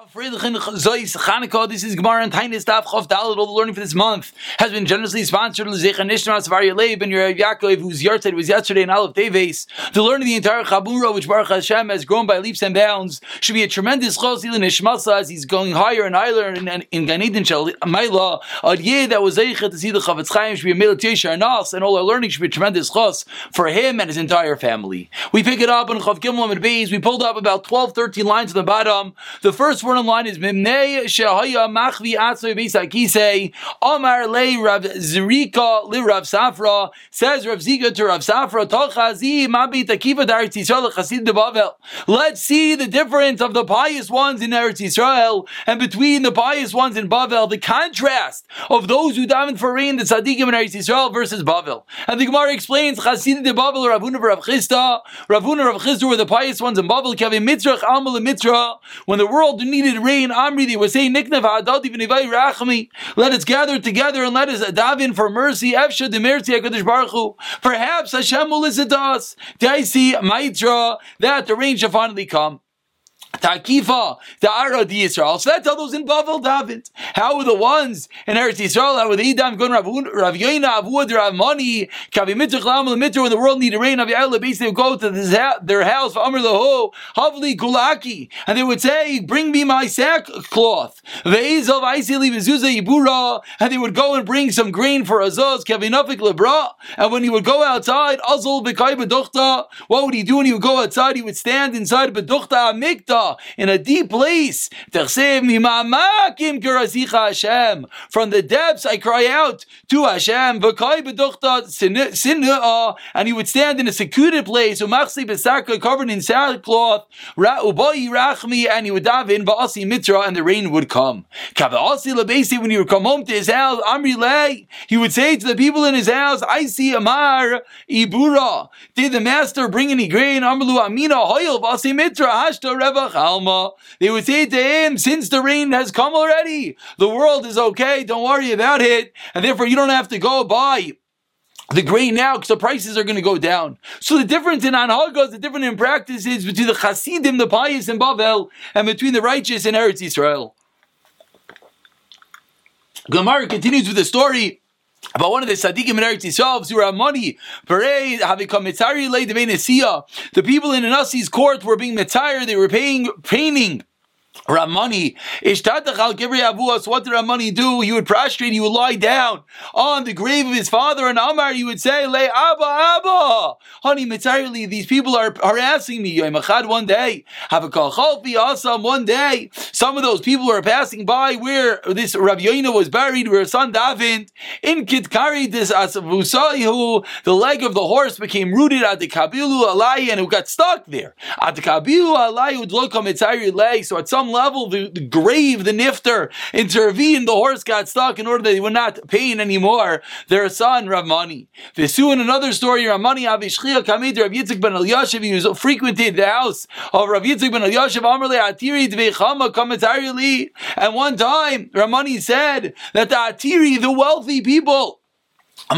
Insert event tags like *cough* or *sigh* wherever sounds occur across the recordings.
Chanukah, oh, this is Gemara and Tainis Daf Chav Dalad. All the learning for this month has been generously sponsored L'Zecha Nishmas of Arya Leib and Yerav Yaakov, whose yahrzeit was yesterday in Aleph Teves. To learn the entire Chabura, which Baruch Hashem has grown by leaps and bounds, should be a tremendous chos in Nishmasa as he's going higher and higher in, in, in Gan Eden Shel Maila. Ad Yeh that was Zeicha to see the Chavetz Chaim should be a Milat Yeshar Nas, and all our learning should be a tremendous chos for him and his entire family. We pick it up in Chav Gimel and Beis. We pulled up about 12, 13 lines at the bottom. The first word on line is Mimnei Shehaya Machvi Atzoy Beisakise Omar Le Rav Zrika Le Rav Safra says Rav Zika to Rav Safra Tochazi Mabi Takiva Eretz Yisrael Chasid de Bavel. Let's see the difference of the pious ones in Eretz Yisrael and between the pious ones in Bavel. The contrast of those who daven for rain, the tzaddikim in Eretz Yisrael versus Bavel. And the Gemara explains Chasid de Bavel Ravuna Rav Chisda Ravuna Rav Chisda were the pious ones in Bavel. Kavi Mitzrach Amal Mitra when the world needed rain. Amri, they were saying. Let us gather together and let us daven for mercy. Efsha Demerti HaKadosh Baruch. Perhaps Hashem will listen to us. Daisi Maitra, that the rain shall finally come. Takifa, the Arad Yisrael. So that's how those in Bavel David. How were the ones in Eretz Yisrael? How were the Idam going Rav Yoina, Avud, Rav Mani, Kavi Mitzach Lam, Mitzach, when the world needed rain, Avi Ayla, basically would go to their house Amr Laho, Havli Kulaki, and they would say, Bring me my sackcloth. Ve'ezov Aisili Vizuza Ibura, and they would go and bring some grain for Azaz, Kavi Nafik Lebra, and when he would go outside, Azul Bekai Beduchta, what would he do when he would go outside? He would stand inside Beduchta Amikta, in a deep place. From the depths I cry out to Hashem. And he would stand in a secluded place, covered in sackcloth, and he would dive in mitra, and the rain would come. When he would come home to his house, he would say to the people in his house, I see Amar Ibura. Did the master bring any grain? Amrlu Amina Hoyel ba'asi mitra hashta Alma. They would say to him, since the rain has come already, the world is okay, don't worry about it, and therefore you don't have to go buy the grain now because the prices are going to go down. So the difference in Anhagas, the difference in practices between the Hasidim, the pious in Bavel, and between the righteous in Eretz Israel. Gemara continues with the story about one of the tzaddikim in Eretz Yisrael, Zura Mani, Parei, having come Mitzari, the people in Anasi's court were being Mitzayir, they were paying, paying Ramani, Ishtatachal Kibri Avuas, what did Ramani do? He would prostrate, he would lie down on the grave of his father, and Amar, he would say, Le Abba, Abba! Honey, entirely, these people are harassing me. Yomachad one day, have a Kalchalfi Asam one day. Some of those people were passing by where this Rav was buried, where his son David, in Kitkari, this Asavusaihu, the leg of the horse became rooted at the Kabilu Alai, and it got stuck there. At the Kabilu Alai, would look on Mitzari leg, so at some level, the, the grave, the nifter, intervened, the horse got stuck in order that he would not pain anymore their son, Ramani. Visu in another story, Ramani Avishchia Kamid, Rav Yitzchak ben Eliashiv, he was frequented the house of Rav Yitzchak ben Eliashiv, Amrle Atiri Dvechama Kamatari And one time, Ramani said that the Atiri, the wealthy people,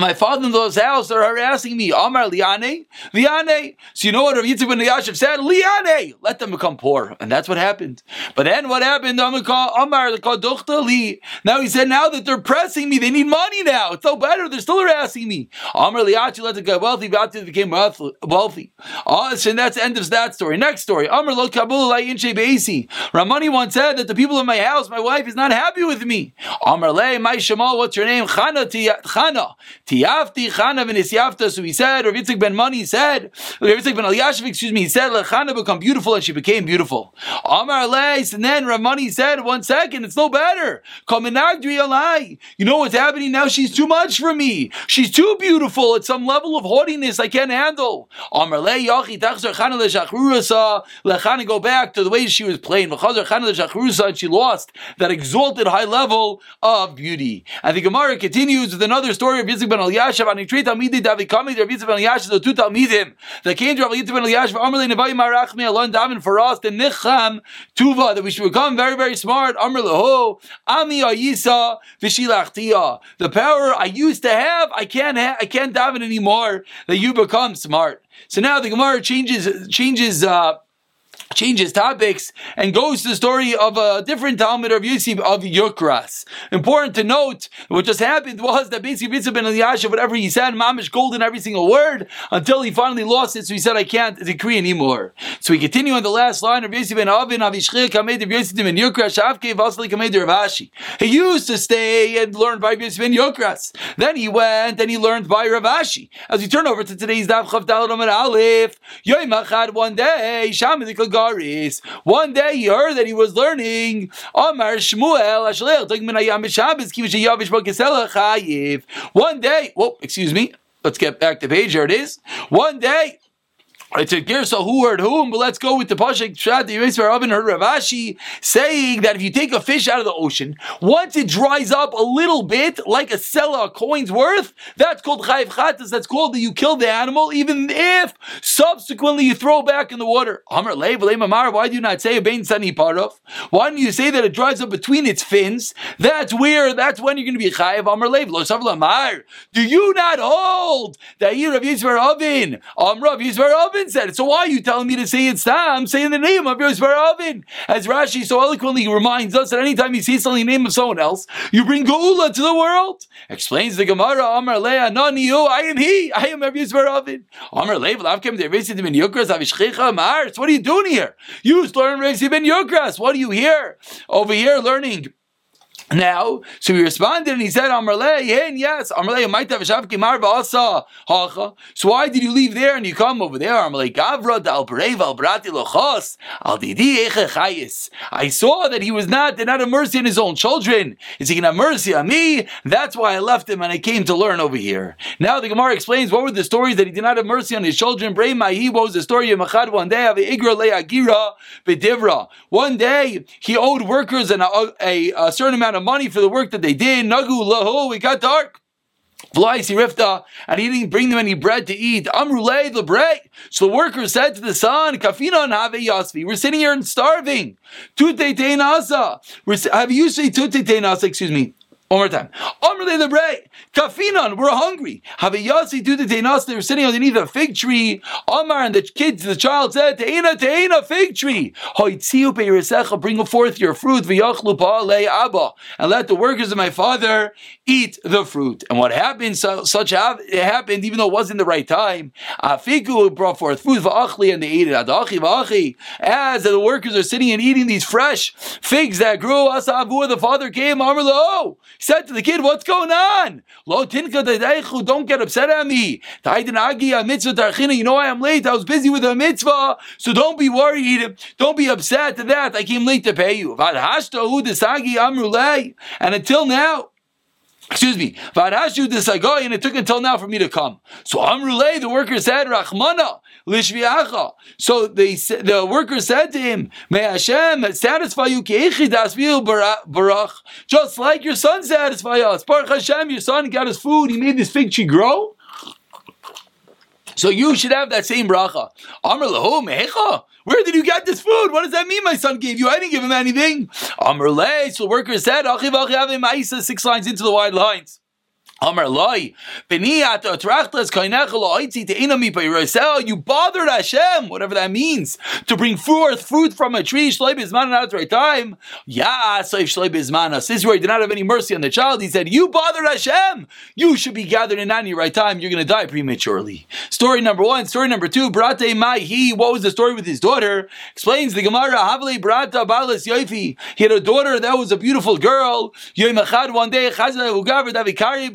my father-in-law's house are harassing me. Amar liane, liane. So you know what Rav Yitzchak ben Yashiv said? Liane. Let them become poor, and that's what happened. But then what happened? Amar li. Now he said, now that they're pressing me, they need money now. It's no better. They're still harassing me. Amar liachi. Let them get wealthy. Vati became wealthy. Oh, so that's the end of that story. Next story. Amar lo kabul inche beisi. Ramani once said that the people in my house, my wife, is not happy with me. Amar le, my shemal. What's your name? Chana. Chana. Tiafti Chana ben Isyafta. So he said, Rav Yitzchak ben Mani said, Rav Yitzchak ben Eliashiv, excuse me, he said, Let become beautiful, and she became beautiful. Amar Leis, and then Rav Mani said, one second, it's no better. Kaminagdri Alai. You know what's happening now? She's too much for me. She's too beautiful. At some level of haughtiness I can't handle. Amar Le Yachi Tachzar Chana LeShachrurasa. Let go back to the way she was playing. Chana LeShachrurasa, and she lost that exalted high level of beauty. And the Gemara continues with another story of Yitzchak ben Eliashiv, he treat Talmidi Davi Kami, Rav Yitzchak ben Eliashiv, the two Talmidim. The came to Rav Yitzchak ben Eliashiv, Amrli Nevai Marachmi, Alon Davin for us, the Nicham Tuva, that we should become very, very smart. Amr Leho, Ami Ayisa, Vishilachtia. The power I used to have, I can't ha- I can't daven anymore, that you become smart. So now the Gemara changes, changes, uh, changes topics and goes to the story of a different Talmud of Yosef of Yukras. Important to note, what just happened was that basically Yitzhak ben Eliyashiv, whatever he said, Mamish golden every single word until he finally lost it. So he said, I can't decree anymore. So we continue on the last line of Yosef ben Avin, Avishchir Kamed of Yosef ben Yukras, Shavke Vasli Kamed Ravashi. He used to stay and learn by Yosef ben Yukras. Then he went and he learned by Ravashi. As we turn over to today's Dav Chav Dalad Aleph, Yoim Achad one day, Shamadikal One day he heard that he was learning Amar Shmuel One day, whoa, excuse me. Let's get back to page. Here it is. One day, it's a Girsa who heard whom, but let's go with the Pashik Shad the Yisrael Rabin heard Ravashi saying that if you take a fish out of the ocean, once it dries up a little bit, like a sella, a coin's worth, that's called Chayiv Chatas, that's called that you kill the animal, even if subsequently you throw back in the water. Amr why do you not say a Bain Sani Parov? Why don't you say that it dries up between its fins? That's where, that's when you're going to be Chayiv Amr Lev. Do you not hold that you Rav Yisrael Avin, Amr Rav Yisrael Said it. So why are you telling me to say it's Tam? Say in the name of Yosef Avin. As Rashi so eloquently reminds us that anytime you see something in the name of someone else, you bring Geula to the world. Explains the Gemara, Amar Leah, Naniu, I am he, I am Yosef Avin. Amar Leah, Lavkem, Devisit ben Yukras, Avishchicha, Mars. What are you doing here? You learn Rabbi ben Yukras. What are you here? Over here learning now, so he responded and he said, Amrle, yes, Amrle, might have a hacha. So why did you leave there and you come over there? Amrle, Gavra dal al brati lochos al didi chayis. I saw that he was not, did not have mercy on his own children. Is he going to have mercy on me? That's why I left him and I came to learn over here. Now the Gemara explains what were the stories that he did not have mercy on his children. Brei Mahi, what was the story of Machad one day of Igra Leagira Bedivra. One day he owed workers an, a, a, a certain amount of money for the work that they did. Nagu lahu, it got dark. Rifta, and he didn't bring them any bread to eat. Amrulay the bread. So the worker said to the son, Kafina have yasvi. We're sitting here and starving. Tute. Have you say tute? Excuse me. One more time. Amrulay the bread. Kafinan, we're hungry. Have a yasi do the teinas. They were sitting underneath a fig tree. Amar and the kids, the child said, Teina, Teina, fig tree. Bring forth your fruit. Abba. And let the workers of my father eat the fruit. And what happened? So, such it happened, even though it wasn't the right time. Afiku brought forth food and they ate it. As the workers are sitting and eating these fresh figs that grew, Asavu, the father came. Amar lo. Said to the kid, "What's going on?" Lo tinka don't get upset at me. mitzvah You know I am late. I was busy with a mitzvah, so don't be worried. Don't be upset to that. I came late to pay you. And until now, Excuse me. And it took until now for me to come. So Amrulay, the worker said, Rachmana, lishviacha. So they, the worker said to him, May Hashem satisfy you, barach, just like your son satisfy us. Baruch Hashem, your son got his food, he made this fig tree grow. So you should have that same bracha. Amr mehecha. Where did you get this food? What does that mean? My son gave you. I didn't give him anything. Amr le. So the worker said, six lines into the wide lines. Amar loy, beniat trachtas kainechel oitzi te inami peiroisel. You bothered Hashem, whatever that means, to bring forth fruit from a tree. Shloi bizman at the right time. Yeah, so shloi bizman. This is where he did not have any mercy on the child. He said, "You bothered Hashem. You should be gathered in any right time. You're going to die prematurely." Story number one. Story number two. Brate mai he. What was the story with his daughter? Explains the Gemara. Havle brata balas yoifi. He had a daughter that was a beautiful girl. Yom one day chazal ugaver davikari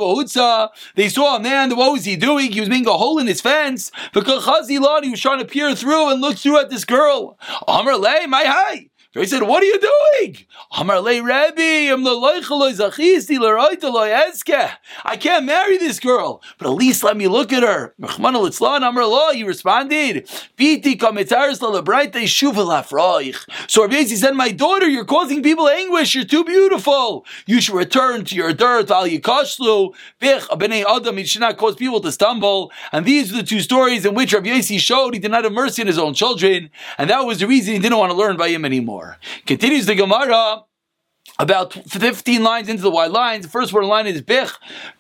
they saw a man, what was he doing? He was making a hole in his fence. Because he was trying to peer through and look through at this girl. Amr lay, my hi. So he said, What are you doing? Amar le Rabbi, I'm the I can't marry this girl, but at least let me look at her. He responded, So Rabbi said, My daughter, you're causing people anguish. You're too beautiful. You should return to your dirt. Adam, should not cause people to stumble. And these are the two stories in which Rabbi Yossi showed he did not have mercy on his own children. And that was the reason he didn't want to learn by him anymore. Continues the Gemara. About 15 lines into the white lines. The first word line is Bich,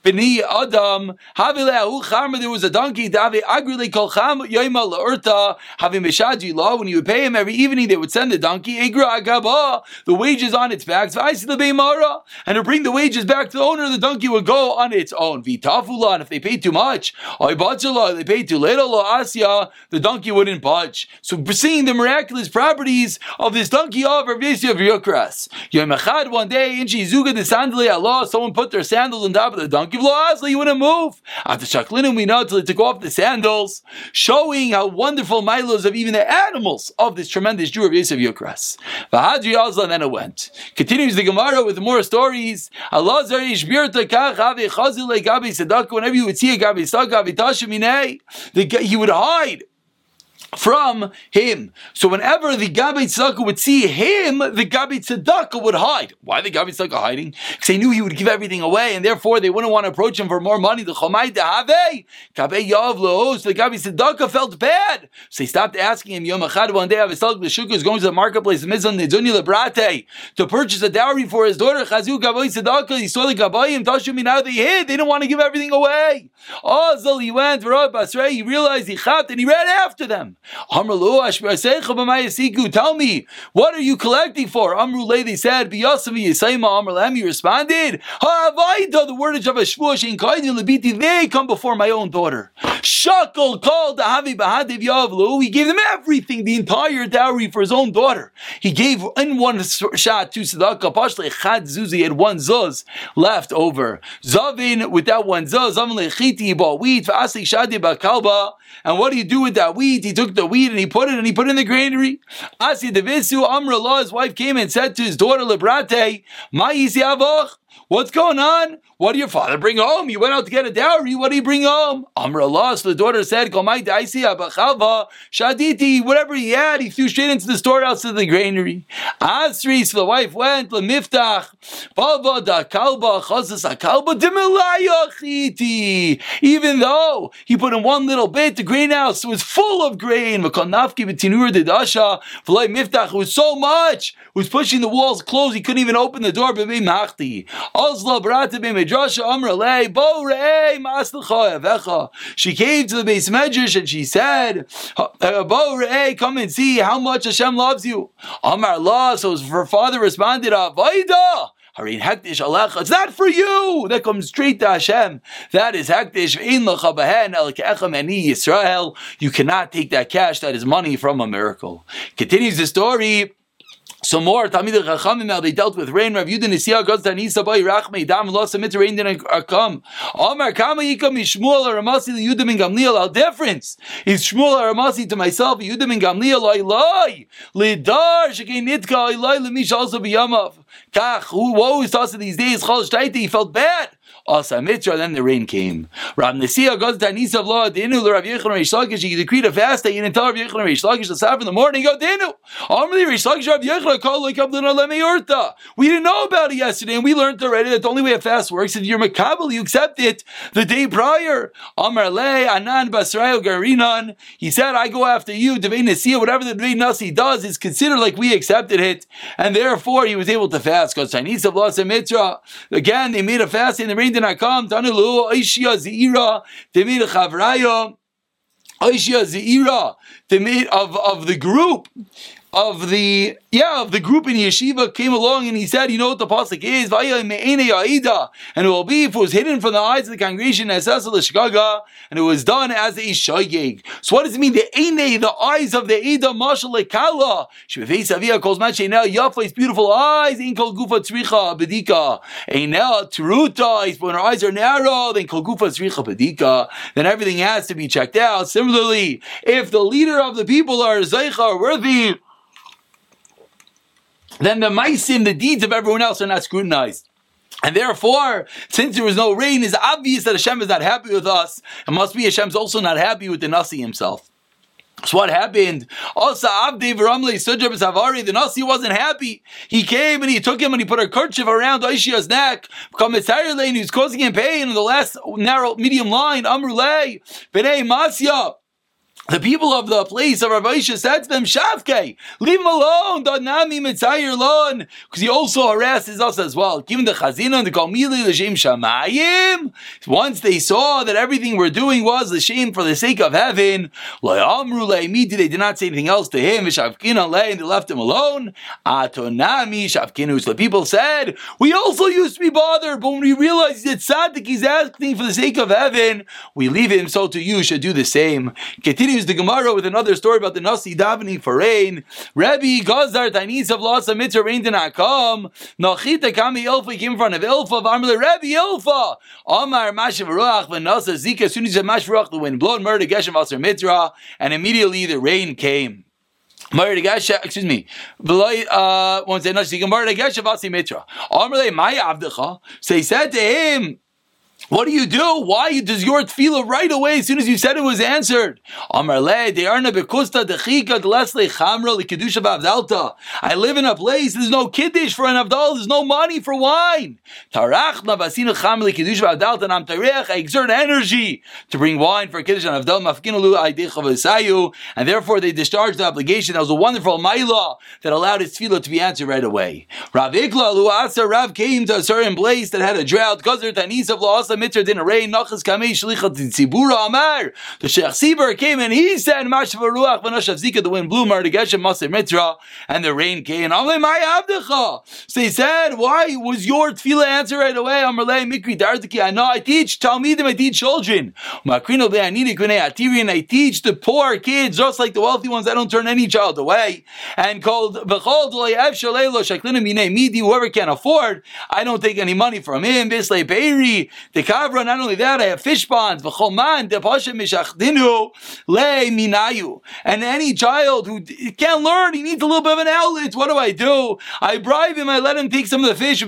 Bini Adam, Havilehu there was a donkey, Davi Agrile Kol Cham, Yoima Laurta, Havim Meshaji Law. When you would pay him every evening, they would send the donkey, Igra Agaba, the wages on its back, and to bring the wages back to the owner, the donkey would go on its own. Vitafula, and if they paid too much, they paid too little, Asya, the donkey wouldn't budge. So, seeing the miraculous properties of this donkey of Rav Yosef Yukras, Yom one day, in Shizuga the sandali Allah, someone put their sandals on top of the donkey. V'lo ah, you wouldn't move. After Shaklinu, we know until he took off the sandals, showing how wonderful milos of even the animals of this tremendous Jew of Yosef Yukras. V'hadri Azla, then it went. Continues the Gemara with more stories. Allah Whenever you would see a gabi he would hide from him. So whenever the Gabi Tzedakah would see him, the Gabi Tzedakah would hide. Why the Gabi Tzedakah hiding? Because they knew he would give everything away, and therefore they wouldn't want to approach him for more money. The Chomai Dehave, Gabi Yav the Gabi Tzedakah felt bad. So they stopped asking him, Yom Echad, one day, Avisalk L'Shuk is going to the marketplace, Mizan Nidunya Lebrate, to purchase a dowry for his daughter, Chazu Gabi Tzedakah. He saw the Gabayim, Tashumi, now they hid. They didn't want to give everything away. Oh, he went, he realized he chat, and he ran after them. Tell me, what are you collecting for? Amrule, they said, he responded, the wordage of lebiti, they come before my own daughter. Shakal called the Havi Yavlu, he gave them everything, the entire dowry for his own daughter. He gave in one shot to Tzedakah, Pashle Chad Zuzi had one zuz left over. Zavin, with that one zuz, Zavin Lechiti, he bought wheat, Vasik Shadi Bakalba, and what do you do with that wheat? He took the wheat and he put it and he put it in the granary. Asi Devisu Amra his wife came and said to his daughter Librate, What's going on? What did your father bring home? You went out to get a dowry. What did he bring home? Amr Allah. So the daughter said, Shaditi, whatever he had, he threw straight into the storehouse of the granary. Asri, so the wife went, Lemiftach, Bava da kalba, Even though he put in one little bit, the greenhouse was full of grain. It was so much, it was pushing the walls closed, he couldn't even open the door, Lei, Bo Rei She came to the base medrash and she said, uh, Bo Rei, come and see how much Hashem loves you. Amar Allah, so her father responded, Avaida. It's not for you. That comes straight to Hashem. That is hektish. Yisrael. You cannot take that cash. That is money from a miracle. Continues the story. So more Talmid Chachamim now they dealt with rain. Rav Yudin Nisia goes to Nisa Boy Rachmei Dam Lo Samit Rain Din Akam. Omar Kama Yikam Yishmuel Ramasi Yudim and Gamliel. How difference is Shmuel Ramasi to myself Yudim and Gamliel Oiloi Lidar Shekei Nitka Oiloi Lemish also biyamav. Kach who woe is us these days Chol Shtaiti he felt bad. Asa Mitra, then the rain came. Rav Nisia goes to Anisa of Law, Dinu, Rav Yechon Reish Lakish, he decreed a fast day, and tell Rav Yechon Reish Lakish, the Sabbath in the morning, oh, go Dinu. Amrli Reish Lakish, Rav Yechon, call like Abdullah Lemi We didn't know about it yesterday, and we learned already that the only way a fast works is if you're Makabal, you accept it the day prior. Amar Le, Anan Basrael Garinan, he said, I go after you, Devei Nisia, whatever the Devei Nasi does is considered like we accepted it, and therefore he was able to fast, because Chinese of Law again, they made a fast in the rain did not come. Tanulu Aishia Zira Demir Chavraya Aishia Zira Demir of of the group of the yeah of the group in yeshiva came along and he said, you know what the pasuk is, and it will be if it was hidden from the eyes of the congregation as and it was done as a shogeg. So what does it mean? The ene, the eyes of the ida mashal lekala. Shvefei savia calls machenel yafa's beautiful eyes in kol gufa tzricha bedika. Enel truta. When her eyes are narrow, then kol gufa tzricha bedika. Then everything has to be checked out. Similarly, if the leader of the people are zeicha worthy then the meisim, the deeds of everyone else are not scrutinized. And therefore, since there is no rain, it's obvious that Hashem is not happy with us. It must be Hashem's also not happy with the Nasi himself. So what happened? Also, Abdi V'Ramle Sujab Savari, the Nasi wasn't happy. He came and he took him and he put a kerchief around Aishia's neck. Commissary lane, he was causing him pain in the last narrow medium line. Amrulay, B'nei Masya. The people of the place of Rav said to them, Shavke, leave him alone, Donami Mitzayir Lon, because he also harasses us as well. Given the Chazina and the Kalmili, the Shem Shamayim, once they saw that everything we're doing was the shame for the sake of heaven, they did not say anything else to him, and they left him alone. Atonami Shavkinu, so the people said, we also used to be bothered, but when we realized that Sadik is asking for the sake of heaven, we leave him, so to you should do the same. Continue continues the Gemara with another story about the Nasi davening for rain. Rabbi Gazar Tainis of Lasa Mitzvah rain did not come. Nachita Kami Ilfa came in front of Ilfa of Amrle Rabbi Ilfa. Amar Mashav Ruach Nasa Zika. As soon as he said Mashav the wind blowed murder Geshem Asar Mitzvah, and immediately the rain came. Excuse me. Uh, one Maya Avdecha. So he said to him. What do you do? Why does your tefillah right away as soon as you said it was answered? I live in a place, there's no kiddush for an avdal, there's no money for wine. I exert energy to bring wine for kiddush and avdal, and therefore they discharged the obligation. That was a wonderful maila that allowed his tefillah to be answered right away. Rav came to a certain place that had a drought, mitzvah didn't rain. Nachas kamei shlichat tzibura amar. The Sheikh Sibur came and he said, "Mashav ruach v'nashav zika." The wind blew mar to geshem maser mitzvah, and the rain came. Amle my abdecha. So he said, "Why was your tefillah answered right away?" Amrlei mikri dardiki. I know I teach talmidim. I teach children. Makrino be'anini kunei atiri, and I teach the poor kids just like the wealthy ones. I don't turn any child away. And called v'chol d'loyev shalelo shaklina minei midi. Whoever can afford, I don't take any money from him. Bislei beiri the kavra. Not only that, I have fish ponds. And any child who can't learn, he needs a little bit of an outlet. What do I do? I bribe him. I let him take some of the fish. So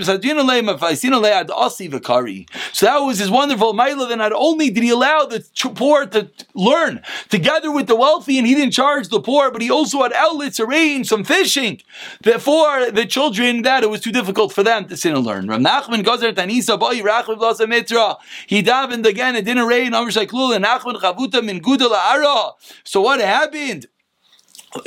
that was his wonderful ma'ila. Then not only did he allow the poor to learn together with the wealthy, and he didn't charge the poor, but he also had outlets arranged, some fishing for the children that it was too difficult for them to sit and learn. Nachman Gazer Tanisa Boy Mitra. He davened again, it didn't rain. So what happened?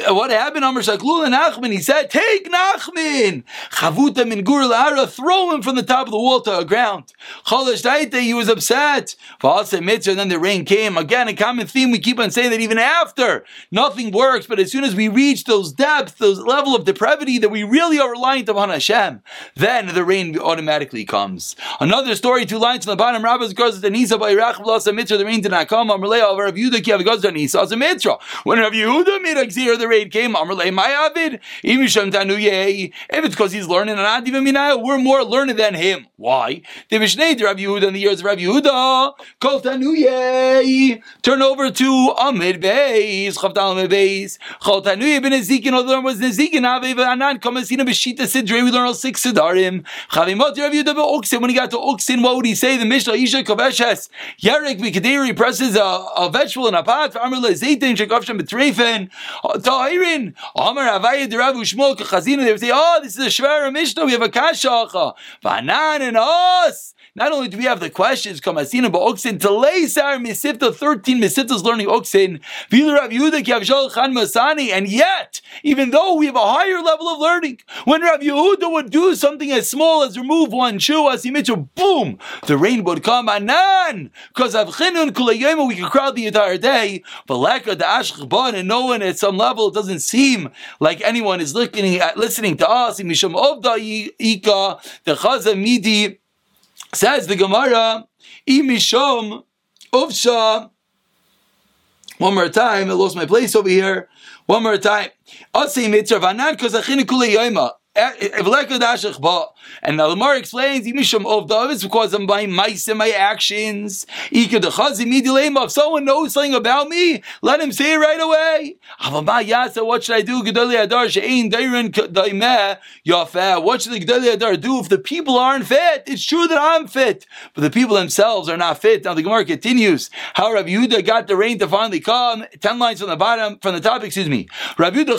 What happened? Amr Shaklul and Nachman. He said, "Take Nachman, Chavuta min Gur Lara, throw him from the top of the wall to the ground." Cholash Daite, he was upset. Mitzvah, then the rain came. Again, a common theme we keep on saying that even after nothing works, but as soon as we reach those depths, those level of depravity that we really are reliant upon Hashem, then the rain automatically comes. Another story, two lines from the bottom. Rabbis goes to Nisa by Rachel Mitzvah. The rain did not come. Amr Leah, Rav Yehuda, Kiyav goes to Nisa as a Mitzvah. When Rav Yehuda made a the raid came, my Avid, if it's because he's learning and not even Minaya, we're more learned than him. Why? The Mishneh, Rav Yehuda in the years of Rabbi Yehuda, Kol Tanuye, turn over to Amid Beis, Chavdal Amid Beis, Kol Tanuye ben Ezekin, although there was Ezekin, Aviv Anan, Kamasina Beshita Sidre, we learn all six Sidarim, Chavimot Rav Yehuda Oksin, when he got to Oksin, what would he say? The Mishnah, Isha Koveshes, Yerek Mikaderi presses a, a vegetable in a pot, Amr Zaytin, Shekavshem Betrefen, Tahirin. Amar Avaya Derav Ushmol Kachazina. They would say, oh, this is a Shvera Mishnah. We have a Kashacha. Vanan and us. Not only do we have the questions, Kamasina Ba'oksin, lay Sar Misifta, 13 Misiftas learning Oksin, Rav Yehuda Kiavjol Khan Masani, and yet, even though we have a higher level of learning, when Rav Yehuda would do something as small as remove one shoe, as he mentioned, boom, the rain would come, Anan, because of Chinun Kulayema, we could crowd the entire day, but Leka the Ashkban, and no one at some level, doesn't seem like anyone is listening, uh, listening to us, Misham Ovda Ika, the Chaza Midi, Says the Gemara, Imishom Uvsha. One more time, I lost my place over here. One more time. Asi mitzvah vanan kozachinu kule yoima. And the Lamar explains, Imisham of it's because I'm buying mice in my actions. If someone knows something about me, let him say it right away. What should I do? What should the Gedali Adar do if the people aren't fit? It's true that I'm fit, but the people themselves are not fit. Now the Gemara continues. How Rabbi Yehuda got the rain to finally come. Ten lines from the bottom, from the top, excuse me. Rabbi Yehuda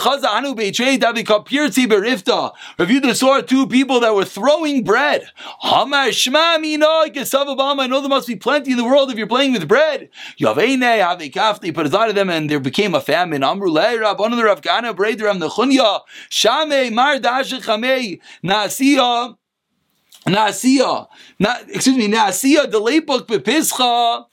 saw two people that were throwing bread. I know there must be plenty in the world if you're playing with bread. Kafli put aside of them and there became a famine. The Shame Nasiya. Na, excuse me, Nasiya, the late book bepischa,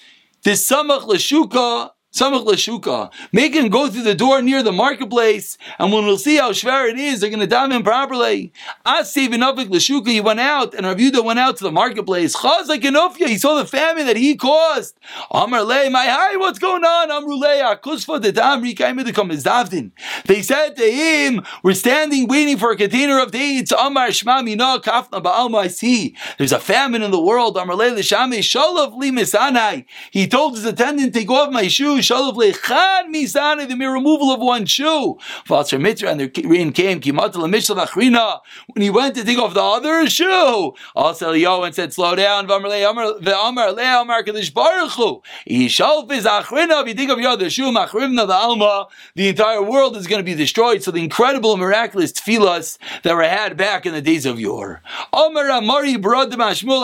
the samach l'shuka, Samach Lashuka. Make him go through the door near the marketplace, and when we'll see how shver it is, they're going to dam him properly. Asiv Nafik Lashuka, he went out, and Rav Yehuda went out to the marketplace. Chazak Enofya, he saw the famine that he caused. Amar Le, my hi, what's going on? Amrulei, Akusfa the Dam Rikaimidikam They said to him, We're standing waiting for a container of dates. Amar Shma Mina Kafna Ba'alma, I see. There's a famine in the world. Amar Le Lishame Shalav Li Misanai. He told his attendant, Take off my shoes shalav lechad misani, the mere removal of one shoe. Vatzer mitra, and the rain came, kimat l'mishlav achrina, when he went to take off the other shoe. Also Eliyahu and said, slow down, v'amar ve'amar le'amar kadosh baruch hu, yishalf is achrina, if you think of your other shoe, machrivna the alma, the entire world is going to be destroyed. So the incredible miraculous tefillas that were had back in the days of yore. Amar amari mashmul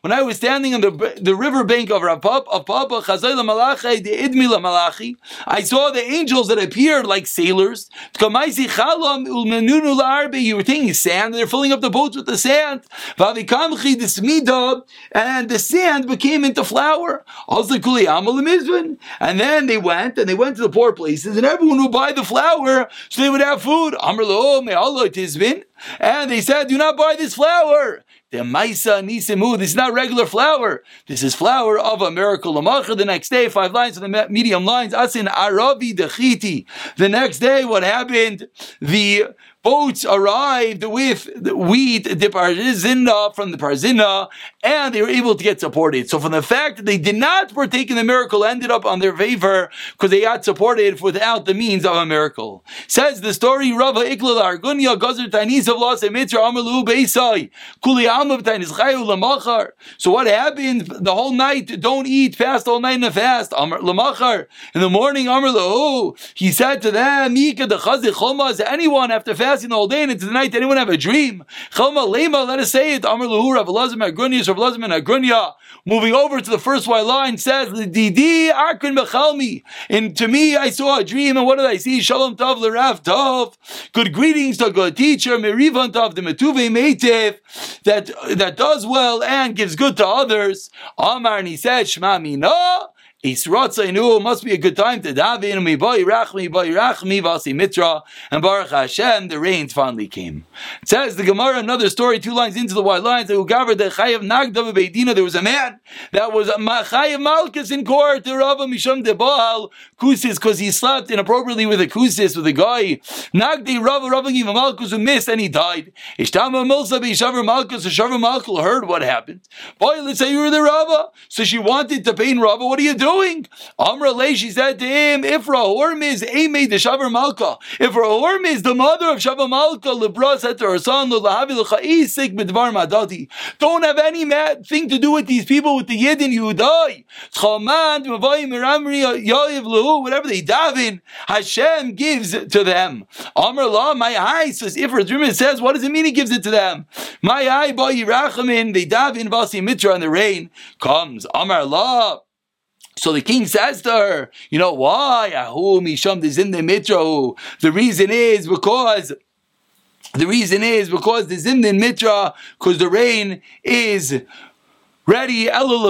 when I was standing on the, the river bank of Rapapa. I saw the angels that appeared like sailors. You were taking sand, and they're filling up the boats with the sand. And the sand became into flour. And then they went and they went to the poor places, and everyone would buy the flour so they would have food. And they said, Do not buy this flour. The Maisa Nisimu, this is not regular flour. This is flour of a miracle. The next day, five lines of the medium lines. Asin Arabi Dechiti. The next day, what happened? The boats arrived with wheat, the parzina from the parzina, and they were able to get supported. So from the fact that they did not partake in the miracle, ended up on their favor because they got supported without the means of a miracle. Says the story, Rava Iklal Argunya Gazer Tainis of Los Emitra Amalu Beisai Kuli Amav Tainis Chayu Lamachar. So what happened the whole night? Don't eat, fast all night in a fast. Amar Lamachar. In the morning, Amar Lahu. Oh, he said to them, Mika the Chazich Choma, anyone after fast the whole day and into the night. Anyone have a dream? Chalma lema, let us say it. Amr lahu Rav Elazar Agrunya, Rav Elazar Agrunya. Moving over to the first white line says, Didi akrin bechalmi. And to me, I saw a dream, and what did I see? Shalom tov l'rav tov. Good greetings to a good teacher, merivan tov the metuve meitiv, that that does well and gives good to others. Amar and he said, Shema mina. Isratza knew it must be a good time to daven and boy rachmi boy rachmi vasi mitra and Baruch Hashem the rains finally came. It says the Gemara another story two lines into the white lines there was a man that was Chayav Malkus in court The Rava Misham de Baal Kusis because he slept inappropriately with a Kusis with a guy Nagdi Rava Rava gave Malkus who missed and he died. Ishtama Milsa Beishavar Malkus Shavar Malkus heard what happened. Boy let's say you were the Rava so she wanted to pain Rava what are you doing? Doing? Amra said to him, if Rahorm is Ame the Shavar Malka, if Rahorm is the mother of Shavar Malka, Libra said to her son, Don't have any mad thing to do with these people, with the Yidin, you die. Whatever they daven, Hashem gives to them. Amr La, my eye says, if Radrimin says, what does it mean he gives it to them? My eye, boy, Yirachamin, they daven Vasi Mitra in the rain, comes. Amr La. So the king says to her, you know why? In the reason is because the reason is because the Zimnin Mitra, because the rain is ready. Let's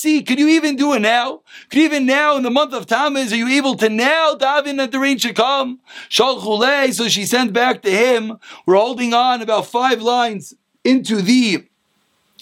see, could you even do it now? Could even now in the month of Tammuz, are you able to now daven that the rain should come? So she sent back to him. We're holding on about five lines into the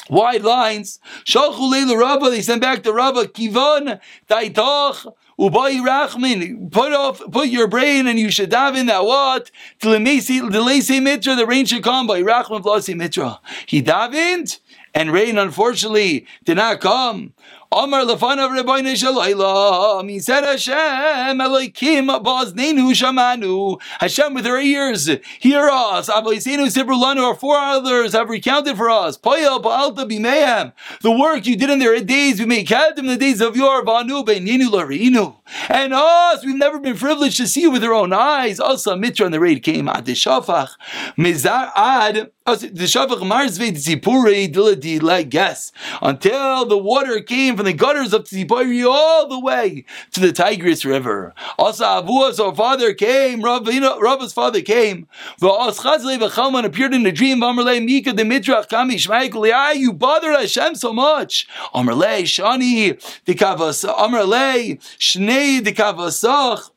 wide lines. Shalchu Rabba, they sent back to Rabba, Kivon, Taitoch, Ubai Rachmin, put off, put your brain and you should dive in that what? The mitra, the rain should come by Rachman Vlasi mitra. He davened, and rain unfortunately did not come. Amar lefanav Rebbeinu Shalaylam. He said, Hashem, Elohim, Baznenu Shamanu. Hashem, with our ears, hear us. Avoisenu Sibrulanu, our forefathers have recounted for us. Poyel Baalta Bimehem. The work you did in their days, we make count them in the days of your Vanu Beninu Larinu. And us, we've never been privileged to see with our own eyes. Also, Mitra on the raid came at the Shafach. Mizar Ad. Guess. Until the water came from the gutters of Tzipuri all the way to the Tigris River. Also, Avuas, our father, came. Rabba's father came. The Oschazle V'chalman appeared in a dream. Amarle Mika the Mitrach Kami Shmai You bothered Hashem so much. Amarle Shani the Dikavas. Amarle Shnei Dikavasach.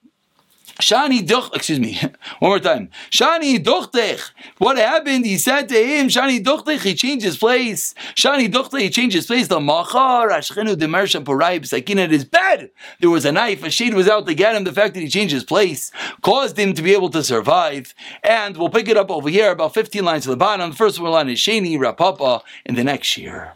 Shani doch, excuse me, *laughs* one more time. Shani dochtech. What happened? He said to him, Shani dochtech, he changed his place. Shani dochtech, he changed his place. The machar, ashchenu demersha porai, sakin at his bed. There was a knife, a shade was out to get him. The fact that he changed his place caused him to be able to survive. And we'll pick it up over here, about 15 lines to the bottom. The first one line is Shani Rapapa in the next year.